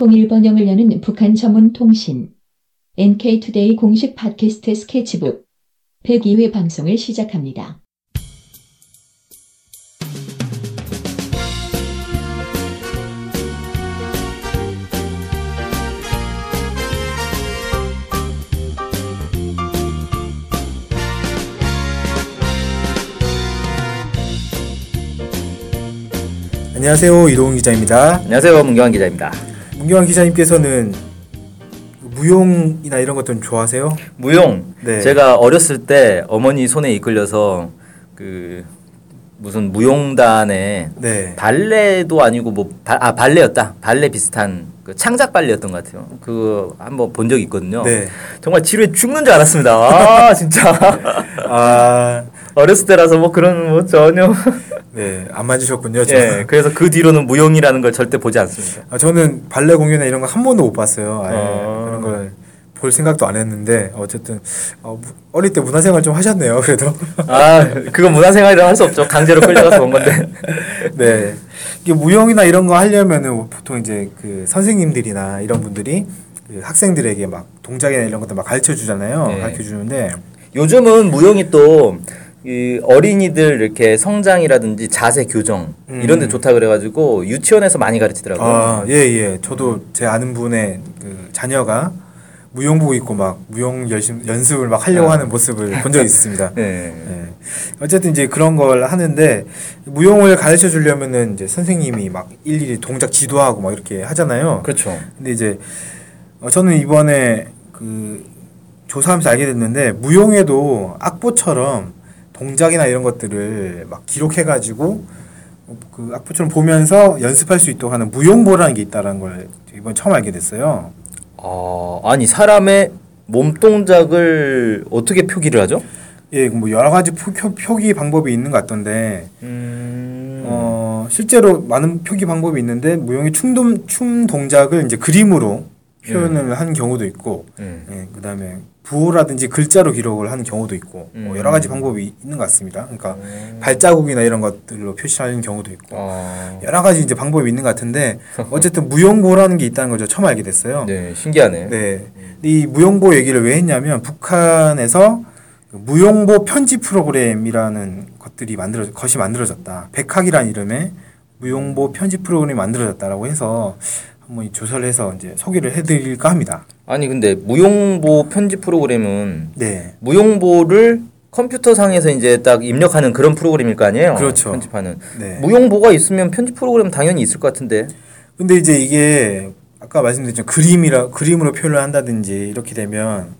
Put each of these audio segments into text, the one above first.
통일 번영을 여는 북한 전문 통신 NK투데이 공식 팟캐스트 스케치북 102회 방송을 시작합니다. 안녕하세요 이동훈 기자입니다. 안녕하세요 문경환 기자입니다. 문경환 기자님께서는 무용이나 이런 것들은 좋아하세요? 무용. 네. 제가 어렸을 때 어머니 손에 이끌려서 그 무슨 무용단에 네. 발레도 아니고 뭐아 발레였다. 발레 비슷한 그 창작 발레였던 것 같아요. 그거 한번 본 적이 있거든요. 네. 정말 지루해 죽는 줄 알았습니다. 아 진짜 아, 어렸을 때라서 뭐 그런 뭐 전혀. 네, 안 맞으셨군요. 예. 저는. 그래서 그 뒤로는 무용이라는 걸 절대 보지 않습니다. 아, 저는 발레 공연이나 이런 거 한 번도 못 봤어요. 아예 어. 그런 걸 볼 생각도 안 했는데 어쨌든 어, 무- 어릴 때 문화생활 좀 하셨네요. 그래도 아 그건 문화생활이라 할 수 없죠. 강제로 끌려가서 온 건데. 네. 이게 무용이나 이런 거 하려면은 보통 이제 그 선생님들이나 이런 분들이 그 학생들에게 막 동작이나 이런 것들 막 가르쳐 주잖아요. 네. 가르쳐 주는데 요즘은 무용이 또 이 어린이들 이렇게 성장이라든지 자세 교정 음. 이런 데 좋다 그래가지고 유치원에서 많이 가르치더라고요. 아, 예, 예. 저도 제 아는 분의 그 자녀가 무용복 입고 막 무용 열심 연습을 막 하려고 아. 하는 모습을 본 적이 있습니다. 네. 예. 어쨌든 이제 그런 걸 하는데 무용을 가르쳐 주려면은 이제 선생님이 막 일일이 동작 지도하고 막 이렇게 하잖아요. 그렇죠. 근데 이제 어, 저는 이번에 그 조사하면서 알게 됐는데 무용에도 악보처럼 동작이나 이런 것들을 막 기록해가지고 어, 그 악보처럼 보면서 연습할 수 있도록 하는 무용보라는 게 있다는 걸 이번 처음 알게 됐어요. 아 아니 사람의 몸 동작을 어떻게 표기를 하죠? 예, 뭐 여러 가지 표, 표, 표기 방법이 있는 것 같던데 음. 어, 실제로 많은 표기 방법이 있는데 무용의 춤, 춤 동작을 이제 그림으로 표현을 하는 경우도 있고 음. 예, 그다음에 부호라든지 글자로 기록을 하는 경우도 있고 뭐 음. 여러 가지 방법이 있는 것 같습니다. 그러니까 음. 발자국이나 이런 것들로 표시하는 경우도 있고 아. 여러 가지 이제 방법이 있는 것 같은데 어쨌든 무용보라는 게 있다는 걸저 처음 알게 됐어요. 네 신기하네. 네. 이 무용보 얘기를 왜 했냐면 북한에서 그 무용보 편집 프로그램이라는 것들이 만들어 것이 만들어졌다. 백학이라는 이름의 무용보 편집 프로그램이 만들어졌다라고 해서 한번 이 조사를 해서 이제 소개를 해드릴까 합니다. 아니 근데 무용보 편집 프로그램은 네. 무용보를 컴퓨터 상에서 이제 딱 입력하는 그런 프로그램일 거 아니에요? 그렇죠. 편집하는. 네. 무용보가 있으면 편집 프로그램 당연히 있을 것 같은데. 근데 이제 이게 아까 말씀드렸죠 그림이라 그림으로 표현을 한다든지 이렇게 되면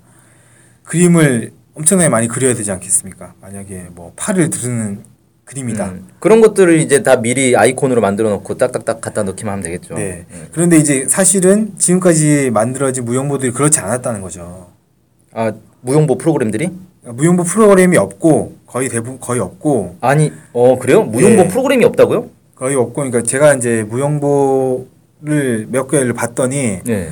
그림을 엄청나게 많이 그려야 되지 않겠습니까? 만약에 뭐 팔을 두르는 그림이다. 음, 그런 것들을 이제 다 미리 아이콘으로 만들어 놓고 딱딱딱 갖다 넣기만 하면 되겠죠. 네. 음. 그런데 이제 사실은 지금까지 만들어진 무용보들이 그렇지 않았다는 거죠. 아 무용보 프로그램들이? 무용보 프로그램이 없고 거의 대부분 거의 없고 아니 어 그래요? 무용보 네. 프로그램이 없다고요? 거의 없고 그러니까 제가 이제 무용보를 몇 개를 봤더니 네.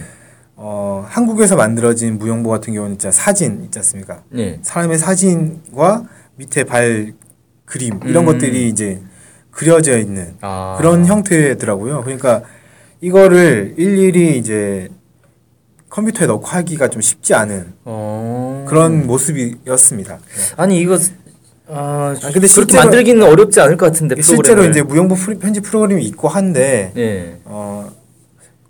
어 한국에서 만들어진 무용보 같은 경우는 진짜 사진 있지 않습니까? 네. 사람의 사진과 밑에 발 그림 이런 음. 것들이 이제 그려져 있는 아 그런 형태더라고요. 그러니까 이거를 일일이 이제 컴퓨터에 넣고 하기가 좀 쉽지 않은 어 그런 모습이었습니다. 네. 아니 이거 아, 아, 근데 그렇게 실제로- 만들기는 어렵지 않을 것 같은데 실제로 프로그램을. 이제 무용보 프리- 편집 프로그램이 있고 한데 네. 어,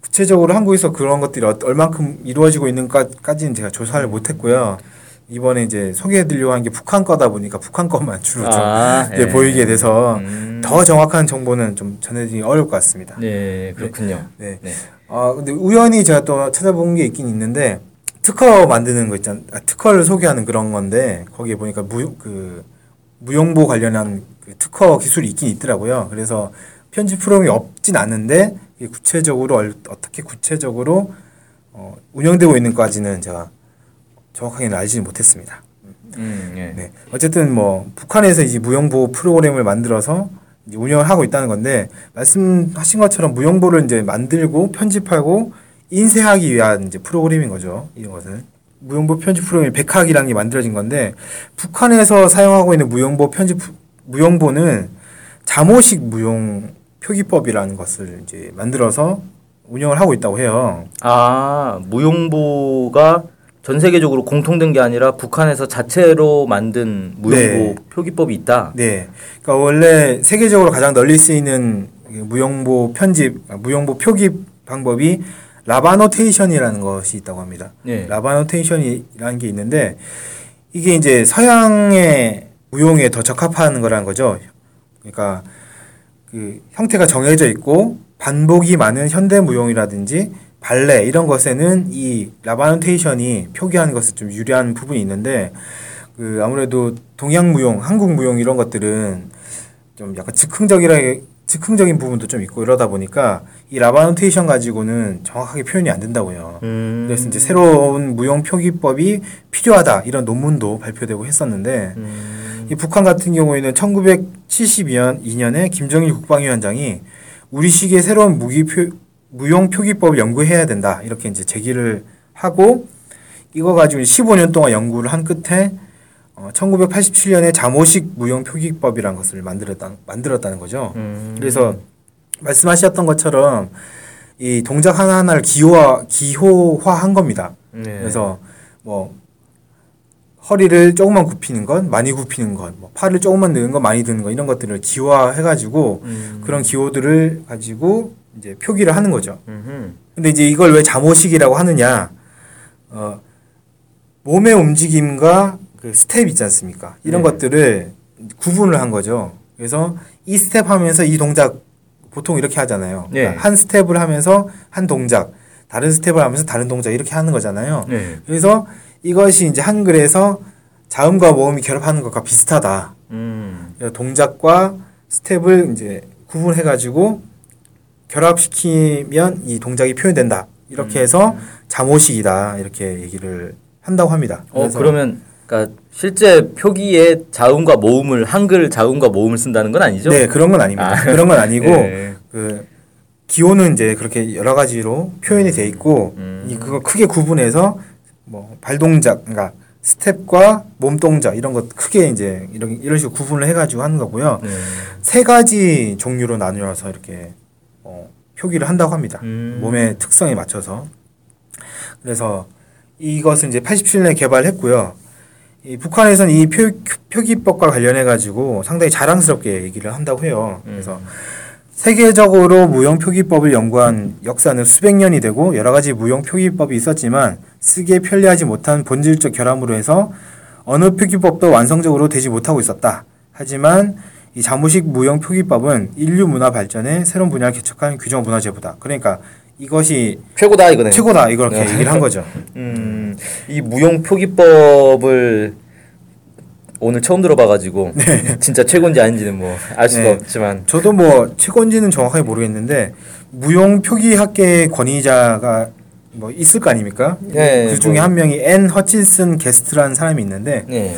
구체적으로 한국에서 그런 것들이 어- 얼만큼 이루어지고 있는가까지는 제가 조사를 못했고요. 이번에 이제 소개해드리려고 한 게 북한 거다 보니까 북한 것만 주로 좀 아, 이제 예. 보이게 돼서 음. 더 정확한 정보는 좀 전해드리기 어려울 것 같습니다. 네 그렇군요. 네. 네. 아 근데 우연히 제가 또 찾아본 게 있긴 있는데 특허 만드는 거 있잖아. 아, 특허를 소개하는 그런 건데 거기에 보니까 무 그 무용보 관련한 그 특허 기술이 있긴 있더라고요. 그래서 편집 프로그램이 없진 않은데 이게 구체적으로 얼- 어떻게 구체적으로 어, 운영되고 있는까지는 제가 정확하게는 알지는 못했습니다. 음, 예. 네. 어쨌든 뭐 북한에서 이제 무용보 프로그램을 만들어서 운영을 하고 있다는 건데 말씀하신 것처럼 무용보를 이제 만들고 편집하고 인쇄하기 위한 이제 프로그램인 거죠. 이런 것은 무용보 편집 프로그램이 백학이라는 게 만들어진 건데 북한에서 사용하고 있는 무용보 편집 무용보는 잠오식 무용 표기법이라는 것을 이제 만들어서 운영을 하고 있다고 해요. 아 무용보가 전 세계적으로 공통된 게 아니라 북한에서 자체로 만든 무용보 네. 표기법이 있다. 네. 그러니까 원래 세계적으로 가장 널리 쓰이는 무용보 편집, 아, 무용보 표기 방법이 라바노테이션이라는 것이 있다고 합니다. 네. 라바노테이션이라는 게 있는데 이게 이제 서양의 무용에 더 적합한 거라는 거죠. 그러니까 그 형태가 정해져 있고 반복이 많은 현대 무용이라든지 발레 이런 것에는 이 라바노테이션이 표기하는 것에 좀 유리한 부분이 있는데 그 아무래도 동양 무용, 한국 무용 이런 것들은 좀 약간 즉흥적이라 즉흥적인 부분도 좀 있고 이러다 보니까 이 라바노테이션 가지고는 정확하게 표현이 안 된다고요. 음. 그래서 이제 새로운 무용 표기법이 필요하다 이런 논문도 발표되고 했었는데 음. 이 북한 같은 경우에는 1972년 2년에 김정일 국방위원장이 우리식의 새로운 무기 표, 무용 표기법을 연구해야 된다 이렇게 이제 제기를 하고 이거 가지고 15년 동안 연구를 한 끝에 어, 1987년에 잠오식 무용 표기법이라는 것을 만들었다 만들었다는 거죠. 음. 그래서 말씀하셨던 것처럼 이 동작 하나 하나를 기호화 기호화 한 겁니다. 네. 그래서 뭐 허리를 조금만 굽히는 것, 많이 굽히는 것, 뭐 팔을 조금만 넣는 것, 많이 드는 것 이런 것들을 기호화해가지고 음. 그런 기호들을 가지고 이제 표기를 하는 거죠. 음흠. 근데 이제 이걸 왜 잠오식이라고 하느냐? 어, 몸의 움직임과 그 스텝 있지 않습니까? 이런 네. 것들을 구분을 한 거죠. 그래서 이 스텝 하면서 이 동작 보통 이렇게 하잖아요. 네. 그러니까 한 스텝을 하면서 한 동작, 다른 스텝을 하면서 다른 동작 이렇게 하는 거잖아요. 네. 그래서 이것이 이제 한글에서 자음과 모음이 결합하는 것과 비슷하다. 음. 동작과 스텝을 이제 구분해가지고 결합시키면 이 동작이 표현된다. 이렇게 해서 잠오식이다. 이렇게 얘기를 한다고 합니다. 어 그러면 그러니까 실제 표기에 자음과 모음을 한글 자음과 모음을 쓴다는 건 아니죠? 네 그런 건 아닙니다. 아. 그런 건 아니고 네. 그 기호는 이제 그렇게 여러 가지로 표현이 돼 있고 음. 이 그거 크게 구분해서 뭐 발동작, 그러니까 스텝과 몸 동작 이런 것 크게 이제 이런 이런 식으로 구분을 해 가지고 하는 거고요. 네. 세 가지 종류로 나누어서 이렇게 어, 표기를 한다고 합니다. 음. 몸의 특성에 맞춰서. 그래서 이것은 이제 87년에 개발했고요. 이 북한에서는 이 표, 표기법과 관련해 가지고 상당히 자랑스럽게 얘기를 한다고 해요. 그래서 세계적으로 무용 표기법을 연구한 역사는 수백 년이 되고 여러 가지 무용 표기법이 있었지만 쓰기에 편리하지 못한 본질적 결함으로 해서 어느 표기법도 완성적으로 되지 못하고 있었다. 하지만 이 자무식 무용 표기법은 인류 문화 발전에 새로운 분야를 개척한 규정 문화재보다. 그러니까 이것이 최고다 이거네. 최고다 이렇게 네. 얘기를 한 거죠. 음, 이 무용 표기법을 오늘 처음 들어봐가지고 진짜 최고인지 아닌지는 뭐 알 수가 네. 없지만 저도 뭐 최고인지는 정확하게 모르겠는데 무용 표기학계 권위자가 뭐 있을 거 아닙니까? 네, 그 중에 뭐. 한 명이 앤 허친슨 게스트라는 사람이 있는데 네.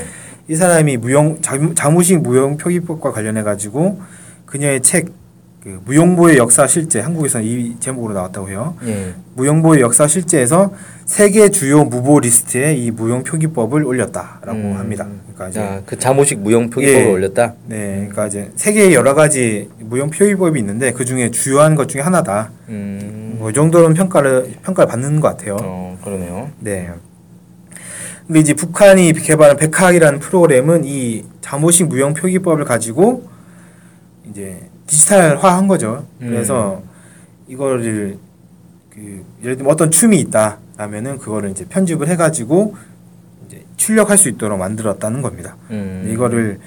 이 사람이 무용 자무- 자무식 무용 표기법과 관련해 가지고 그녀의 책 그 무용보의 역사 실제 한국에서는 이 제목으로 나왔다고 해요. 예. 무용보의 역사 실제에서 세계 주요 무보 리스트에 이 무용 표기법을 올렸다라고 음. 합니다. 그러니까 이제 자, 그 자모식 무용 표기법을 예. 올렸다. 네, 그러니까 이제 세계에 여러 가지 무용 표기법이 있는데 그 중에 주요한 것 중에 하나다. 음. 뭐 이 정도는 평가를 평가를 받는 것 같아요. 어, 그러네요. 네. 근데 이제 북한이 개발한 백학이라는 프로그램은 이 잠오식 무용 표기법을 가지고 이제 디지털화한 거죠. 그래서 이거를 그 예를 들면 어떤 춤이 있다라면은 그거를 이제 편집을 해가지고 이제 출력할 수 있도록 만들었다는 겁니다. 음. 네, 이거를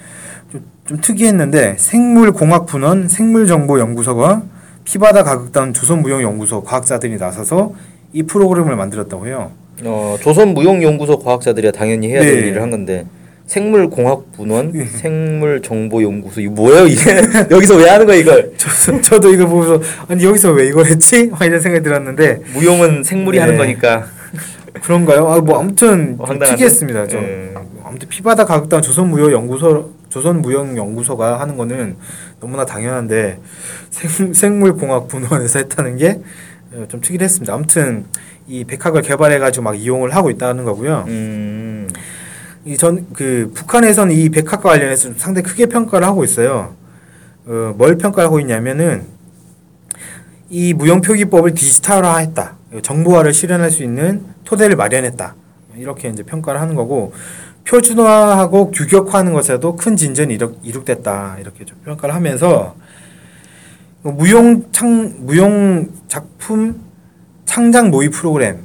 좀, 좀 특이했는데 생물공학분원 생물정보연구소가 피바다 가극단 조선무용연구소 과학자들이 나서서 이 프로그램을 만들었다고 해요. 어, 조선 무용 연구소 과학자들이야 당연히 해야 될 네. 일을 한 건데 생물공학분원, 네. 생물정보연구소 이거 뭐예요 이게 여기서 왜 하는 거야 이걸? 저, 저도 이거 보면서 아니 여기서 왜 이걸 했지? 막 이런 생각이 들었는데 무용은 생물이 네. 하는 거니까. 그런가요? 아, 뭐 아무튼 어? 특이했습니다. 좀 예. 아무튼 피바다 가극단 조선무용연구소 조선무용연구소가 하는 거는 너무나 당연한데 생, 생물공학분원에서 했다는 게 좀 특이했습니다. 아무튼 이 백학을 개발해가지고 막 이용을 하고 있다는 거고요. 음. 이전 그 북한에서는 이 백학과 관련해서 좀 상당히 크게 평가를 하고 있어요. 어, 뭘 평가를 하고 있냐면은 이 무용 표기법을 디지털화했다. 정보화를 실현할 수 있는 토대를 마련했다. 이렇게 이제 평가를 하는 거고 표준화하고 규격화하는 것에도 큰 진전이 이룩, 이룩됐다. 이렇게 좀 평가를 하면서 무용 창 무용 작품 창작 모의 프로그램을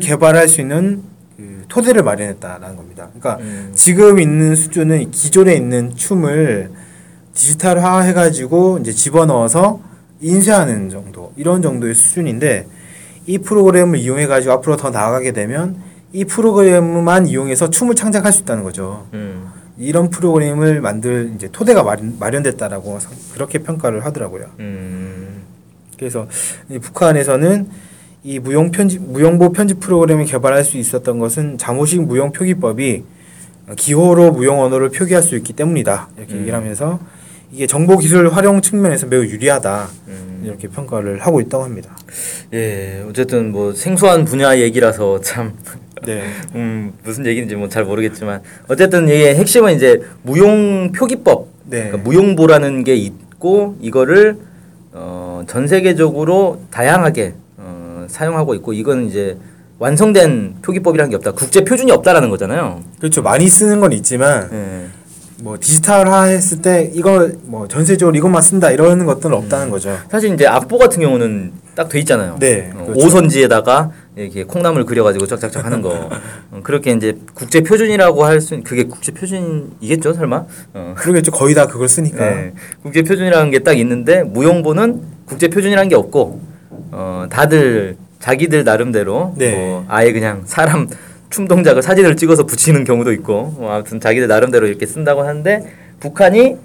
개발할 수 있는 그 토대를 마련했다라는 겁니다. 그러니까 음. 지금 있는 수준은 기존에 있는 춤을 디지털화 해가지고 이제 집어넣어서 인쇄하는 정도 이런 정도의 수준인데 이 프로그램을 이용해가지고 앞으로 더 나아가게 되면 이 프로그램만 이용해서 춤을 창작할 수 있다는 거죠. 음. 이런 프로그램을 만들 이제 토대가 마련, 마련됐다라고 상- 그렇게 평가를 하더라고요. 음. 그래서 이 북한에서는 이 무용 편집 무용보 편집 프로그램을 개발할 수 있었던 것은 잠호식 무용 표기법이 기호로 무용 언어를 표기할 수 있기 때문이다 이렇게 음. 얘기를 하면서 이게 정보 기술 활용 측면에서 매우 유리하다 음. 이렇게 평가를 하고 있다고 합니다. 예, 어쨌든 뭐 생소한 분야 얘기라서 참 네, 음, 무슨 얘기인지 뭐 잘 모르겠지만 어쨌든 이게 핵심은 이제 무용 표기법, 네, 그러니까 무용보라는 게 있고 이거를 어, 전 세계적으로 다양하게 어, 사용하고 있고 이건 이제 완성된 표기법이라는 게 없다. 국제 표준이 없다라는 거잖아요. 그렇죠. 많이 쓰는 건 있지만 예. 뭐 디지털화 했을 때 이걸 뭐 전세적으로 이것만 쓴다 이러는 것들은 없다는 거죠. 사실 이제 악보 같은 경우는 딱 돼 있잖아요. 네, 어, 그렇죠. 오선지에다가 이렇게 콩나물 그려가지고 쫙쫙쫙 하는 거. 어, 그렇게 이제 국제 표준이라고 할 수, 그게 국제 표준이겠죠, 설마? 어. 그러겠죠. 거의 다 그걸 쓰니까. 네. 국제 표준이라는 게 딱 있는데 무용보는 국제 표준이라는 게 없고 어, 다들 자기들 나름대로 네. 뭐 아예 그냥 사람 춤 동작을 사진을 찍어서 붙이는 경우도 있고 뭐 아무튼 자기들 나름대로 이렇게 쓴다고 하는데 북한이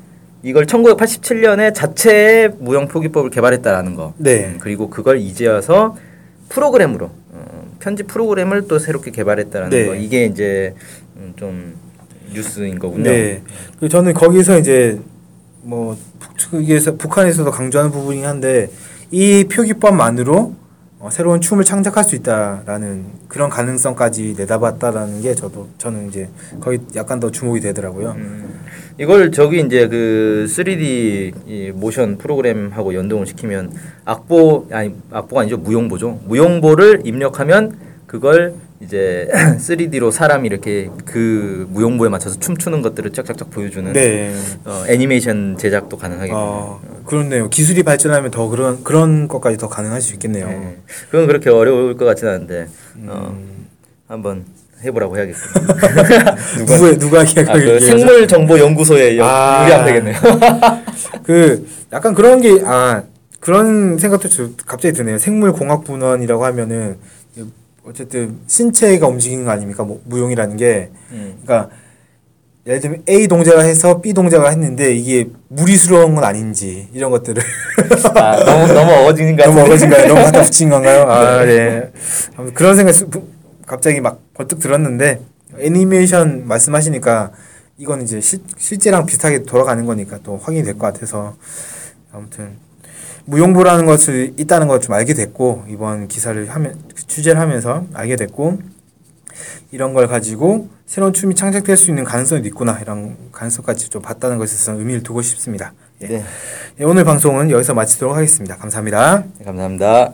이걸 1987년에 자체의 무용 표기법을 개발했다라는 거. 네. 음, 그리고 그걸 이제 와서 프로그램으로 어, 편집 프로그램을 또 새롭게 개발했다라는 네. 거. 이게 이제 음, 좀 뉴스인 거군요. 네. 그 저는 거기서 이제 뭐 북측에서 북한에서도 강조하는 부분이 한데 이 표기법만으로 어, 새로운 춤을 창작할 수 있다라는 그런 가능성까지 내다봤다라는 게 저도 저는 이제 거기 약간 더 주목이 되더라고요. 음, 이걸 저기 이제 그 3D 이 모션 프로그램하고 연동을 시키면 악보 아니 악보가 아니죠 무용보죠 무용보를 입력하면 그걸 이제 3D로 사람이 이렇게 그 무용보에 맞춰서 춤추는 것들을 쫙쫙쫙 보여주는 네. 어, 애니메이션 제작도 가능하겠네요. 어, 그렇네요. 기술이 발전하면 더 그런 그런 것까지 더 가능할 수 있겠네요. 네. 그건 그렇게 어려울 것 같지는 않은데 어, 음. 한번 해보라고 해야겠습니다. 누가 누가 아, 계획을 그 얘기해서. 생물 정보 연구소에 연- 아. 유리하면 되겠네요. 그 약간 그런 게 아 그런 생각도 저- 갑자기 드네요. 생물공학분원이라고 하면은 어쨌든 신체가 움직이는 거 아닙니까? 뭐, 무용이라는 게 음. 그러니까 예를 들면 A 동작을 해서 B 동작을 했는데 이게 무리스러운 건 아닌지 이런 것들을 아, 너무 너무 어거진 것 너무. 어거진가요? 너무 갖다 붙인 건가요? 아 네. 아무튼 그런 생각 이 갑자기 막 번뜩 들었는데 애니메이션 말씀하시니까 이건 이제 시, 실제랑 비슷하게 돌아가는 거니까 또 확인이 될 것 같아서 아무튼 무용부라는 것을 있다는 걸 좀 알게 됐고 이번 기사를 하면 취재를 하면서 알게 됐고 이런 걸 가지고 새로운 춤이 창작될 수 있는 가능성이 있구나 이런 가능성까지 좀 봤다는 것에 있어서 의미를 두고 싶습니다. 예. 네. 예, 오늘 방송은 여기서 마치도록 하겠습니다. 감사합니다. 네, 감사합니다.